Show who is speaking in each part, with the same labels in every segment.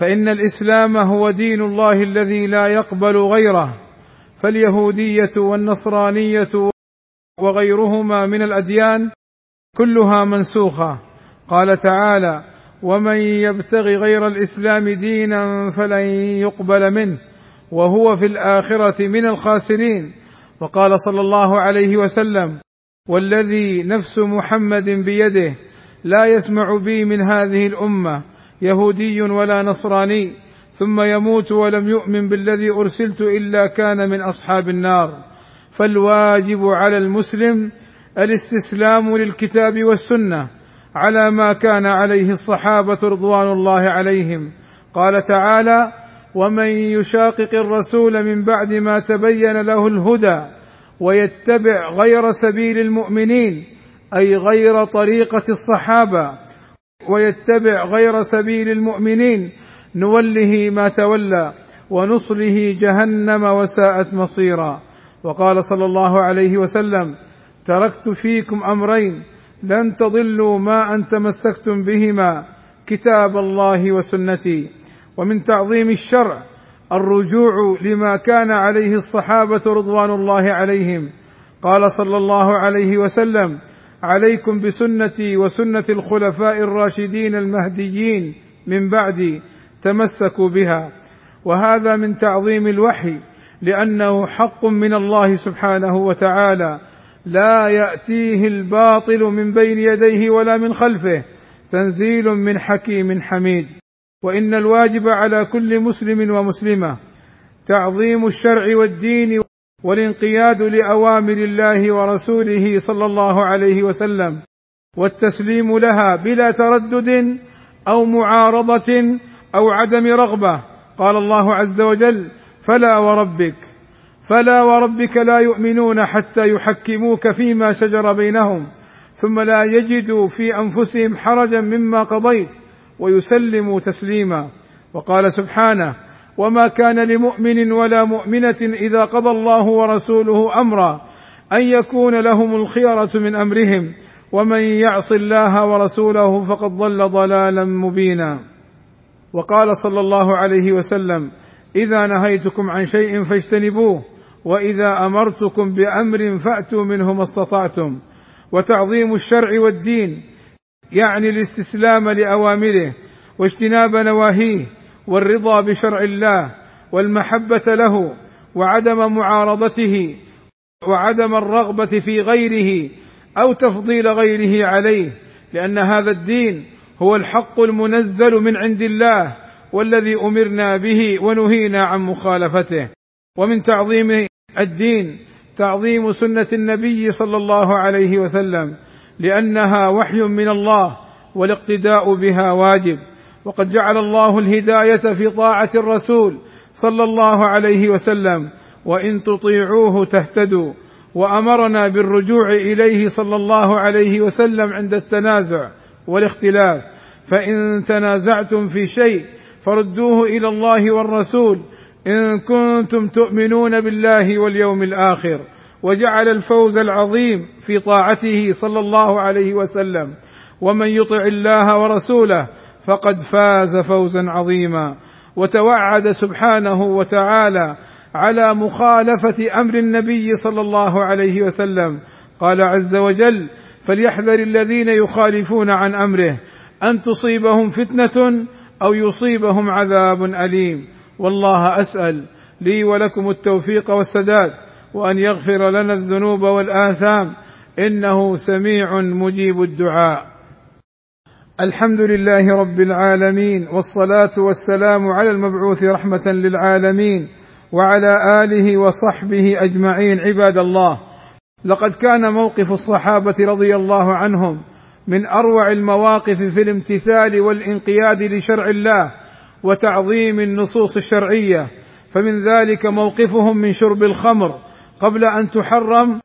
Speaker 1: فإن الإسلام هو دين الله الذي لا يقبل غيره فاليهودية والنصرانية وغيرهما من الأديان كلها منسوخة. قال تعالى ومن يبتغ غير الإسلام دينا فلن يقبل منه وهو في الآخرة من الخاسرين. وقال صلى الله عليه وسلم والذي نفس محمد بيده لا يسمع بي من هذه الأمة يهودي ولا نصراني ثم يموت ولم يؤمن بالذي أرسلت إلا كان من أصحاب النار. فالواجب على المسلم الاستسلام للكتاب والسنة على ما كان عليه الصحابة رضوان الله عليهم. قال تعالى ومن يشاقق الرسول من بعد ما تبين له الهدى ويتبع غير سبيل المؤمنين أي غير طريقة الصحابة ويتبع غير سبيل المؤمنين. نوله ما تولى ونصله جهنم وساءت مصيرا. وقال صلى الله عليه وسلم تركت فيكم أمرين لن تضلوا ما ان تمسكتم بهما كتاب الله وسنتي. ومن تعظيم الشرع الرجوع لما كان عليه الصحابة رضوان الله عليهم. قال صلى الله عليه وسلم عليكم بسنتي وسنة الخلفاء الراشدين المهديين من بعدي تمسكوا بها. وهذا من تعظيم الوحي لأنه حق من الله سبحانه وتعالى. لا يأتيه الباطل من بين يديه ولا من خلفه. تنزيل من حكيم حميد. وإن الواجب على كل مسلم ومسلمة تعظيم الشرع والدين والانقياد لأوامر الله ورسوله صلى الله عليه وسلم والتسليم لها بلا تردد أو معارضة أو عدم رغبة. قال الله عز وجل فلا وربك فلا وربك لا يؤمنون حتى يحكموك فيما شجر بينهم ثم لا يجدوا في أنفسهم حرجا مما قضيت ويسلموا تسليما. وقال سبحانه وما كان لمؤمن ولا مؤمنة إذا قضى الله ورسوله أمرا أن يكون لهم الخيرة من أمرهم ومن يعص الله ورسوله فقد ضل ضلالا مبينا. وقال صلى الله عليه وسلم إذا نهيتكم عن شيء فاجتنبوه وإذا أمرتكم بأمر فأتوا منه ما استطعتم. وتعظيم الشرع والدين يعني الاستسلام لأوامره واجتناب نواهيه والرضا بشرع الله والمحبة له وعدم معارضته وعدم الرغبة في غيره أو تفضيل غيره عليه لأن هذا الدين هو الحق المنزل من عند الله والذي أمرنا به ونهينا عن مخالفته. ومن تعظيم الدين تعظيم سنة النبي صلى الله عليه وسلم لأنها وحي من الله والاقتداء بها واجب. وقد جعل الله الهداية في طاعة الرسول صلى الله عليه وسلم وإن تطيعوه تهتدوا. وأمرنا بالرجوع إليه صلى الله عليه وسلم عند التنازع والاختلاف. فإن تنازعتم في شيء فردوه إلى الله والرسول. إن كنتم تؤمنون بالله واليوم الآخر. وجعل الفوز العظيم في طاعته صلى الله عليه وسلم. ومن يطع الله ورسوله فقد فاز فوزا عظيما وتوعد سبحانه وتعالى على مخالفة أمر النبي صلى الله عليه وسلم. قال عز وجل فليحذر الذين يخالفون عن أمره أن تصيبهم فتنة أو يصيبهم عذاب أليم. والله أسأل لي ولكم التوفيق والسداد وأن يغفر لنا الذنوب والآثام. إنه سميع مجيب الدعاء. الحمد لله رب العالمين والصلاة والسلام على المبعوث رحمة للعالمين وعلى آله وصحبه أجمعين عباد الله. لقد كان موقف الصحابة رضي الله عنهم من أروع المواقف في الامتثال والانقياد لشرع الله وتعظيم النصوص الشرعية فمن ذلك موقفهم من شرب الخمر قبل أن تحرم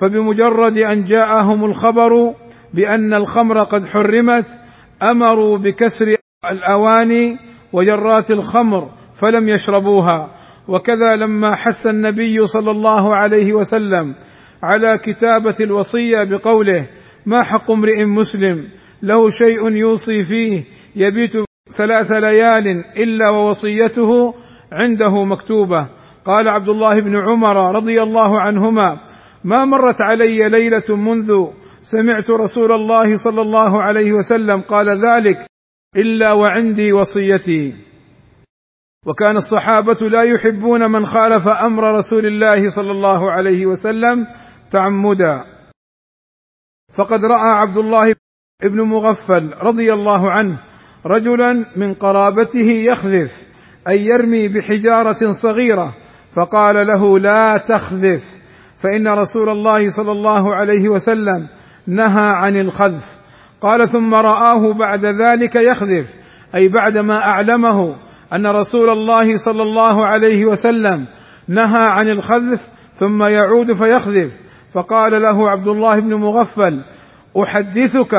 Speaker 1: فبمجرد أن جاءهم الخبر بأن الخمر قد حرمت أمروا بكسر الأواني وجرات الخمر فلم يشربوها. وكذا لما حث النبي صلى الله عليه وسلم على كتابة الوصية بقوله ما حق امرئ مسلم؟ له شيء يوصي فيه يبيت ثلاث ليال إلا ووصيته عنده مكتوبة. قال عبد الله بن عمر رضي الله عنهما ما مرت علي ليلة منذ سمعت رسول الله صلى الله عليه وسلم قال ذلك إلا وعندي وصيتي. وكان الصحابة لا يحبون من خالف أمر رسول الله صلى الله عليه وسلم تعمدا. فقد رأى عبد الله بن مغفل رضي الله عنه رجلا من قرابته يخذف أي يرمي بحجارة صغيرة فقال له لا تخذف فإن رسول الله صلى الله عليه وسلم نهى عن الخذف. قال ثم رآه بعد ذلك يخذف. أي بعدما أعلمه أن رسول الله صلى الله عليه وسلم نهى عن الخذف ثم يعود فيخذف. فقال له عبد الله بن مغفل أحدثك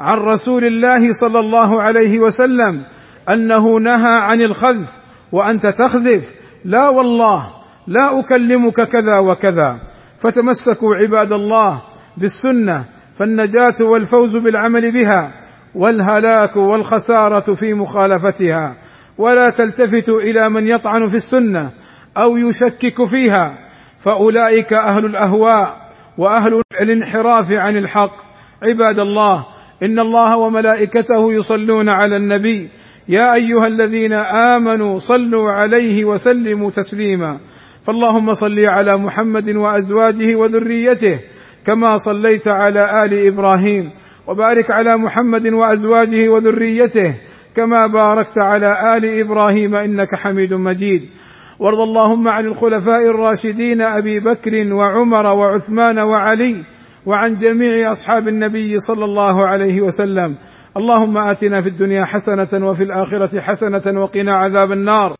Speaker 1: عن رسول الله صلى الله عليه وسلم أنه نهى عن الخذف وأنت تخذف. لا والله لا أكلمك كذا وكذا. فتمسكوا عباد الله بالسنة فالنجاة والفوز بالعمل بها والهلاك والخسارة في مخالفتها. ولا تلتفتوا إلى من يطعن في السنة أو يشكك فيها. فأولئك أهل الأهواء وأهل الانحراف عن الحق. عباد الله إن الله وملائكته يصلون على النبي. يا أيها الذين آمنوا صلوا عليه وسلموا تسليما. فاللهم صل على محمد وأزواجه وذريته. كما صليت على آل إبراهيم وبارك على محمد وأزواجه وذريته كما باركت على آل إبراهيم إنك حميد مجيد. وارض اللهم عن الخلفاء الراشدين أبي بكر وعمر وعثمان وعلي وعن جميع أصحاب النبي صلى الله عليه وسلم. اللهم آتنا في الدنيا حسنة وفي الآخرة حسنة وقنا عذاب النار.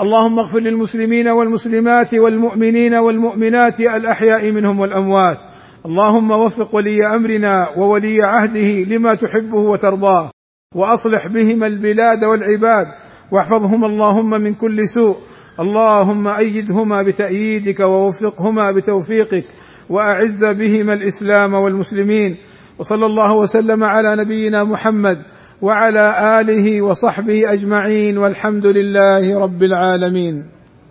Speaker 1: اللهم اغفر للمسلمين والمسلمات والمؤمنين والمؤمنات الأحياء منهم والأموات. اللهم وفق ولي أمرنا وولي عهده لما تحبه وترضاه وأصلح بهما البلاد والعباد واحفظهما اللهم من كل سوء اللهم أيدهما بتأييدك ووفقهما بتوفيقك وأعز بهما الإسلام والمسلمين وصلى الله وسلم على نبينا محمد وعلى آله وصحبه أجمعين والحمد لله رب العالمين.